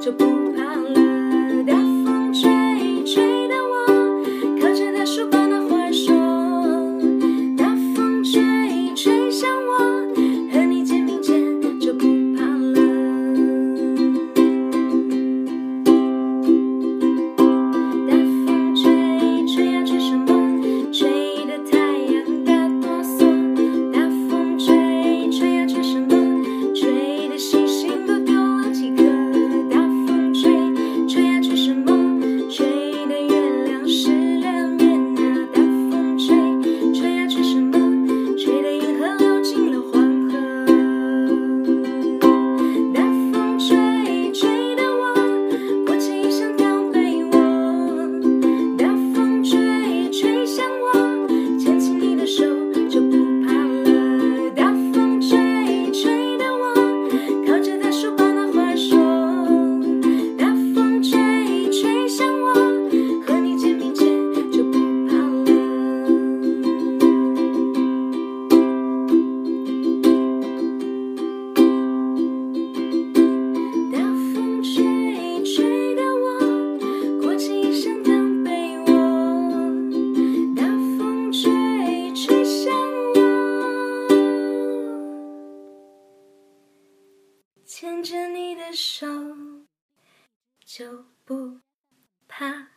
这不。你的手就不怕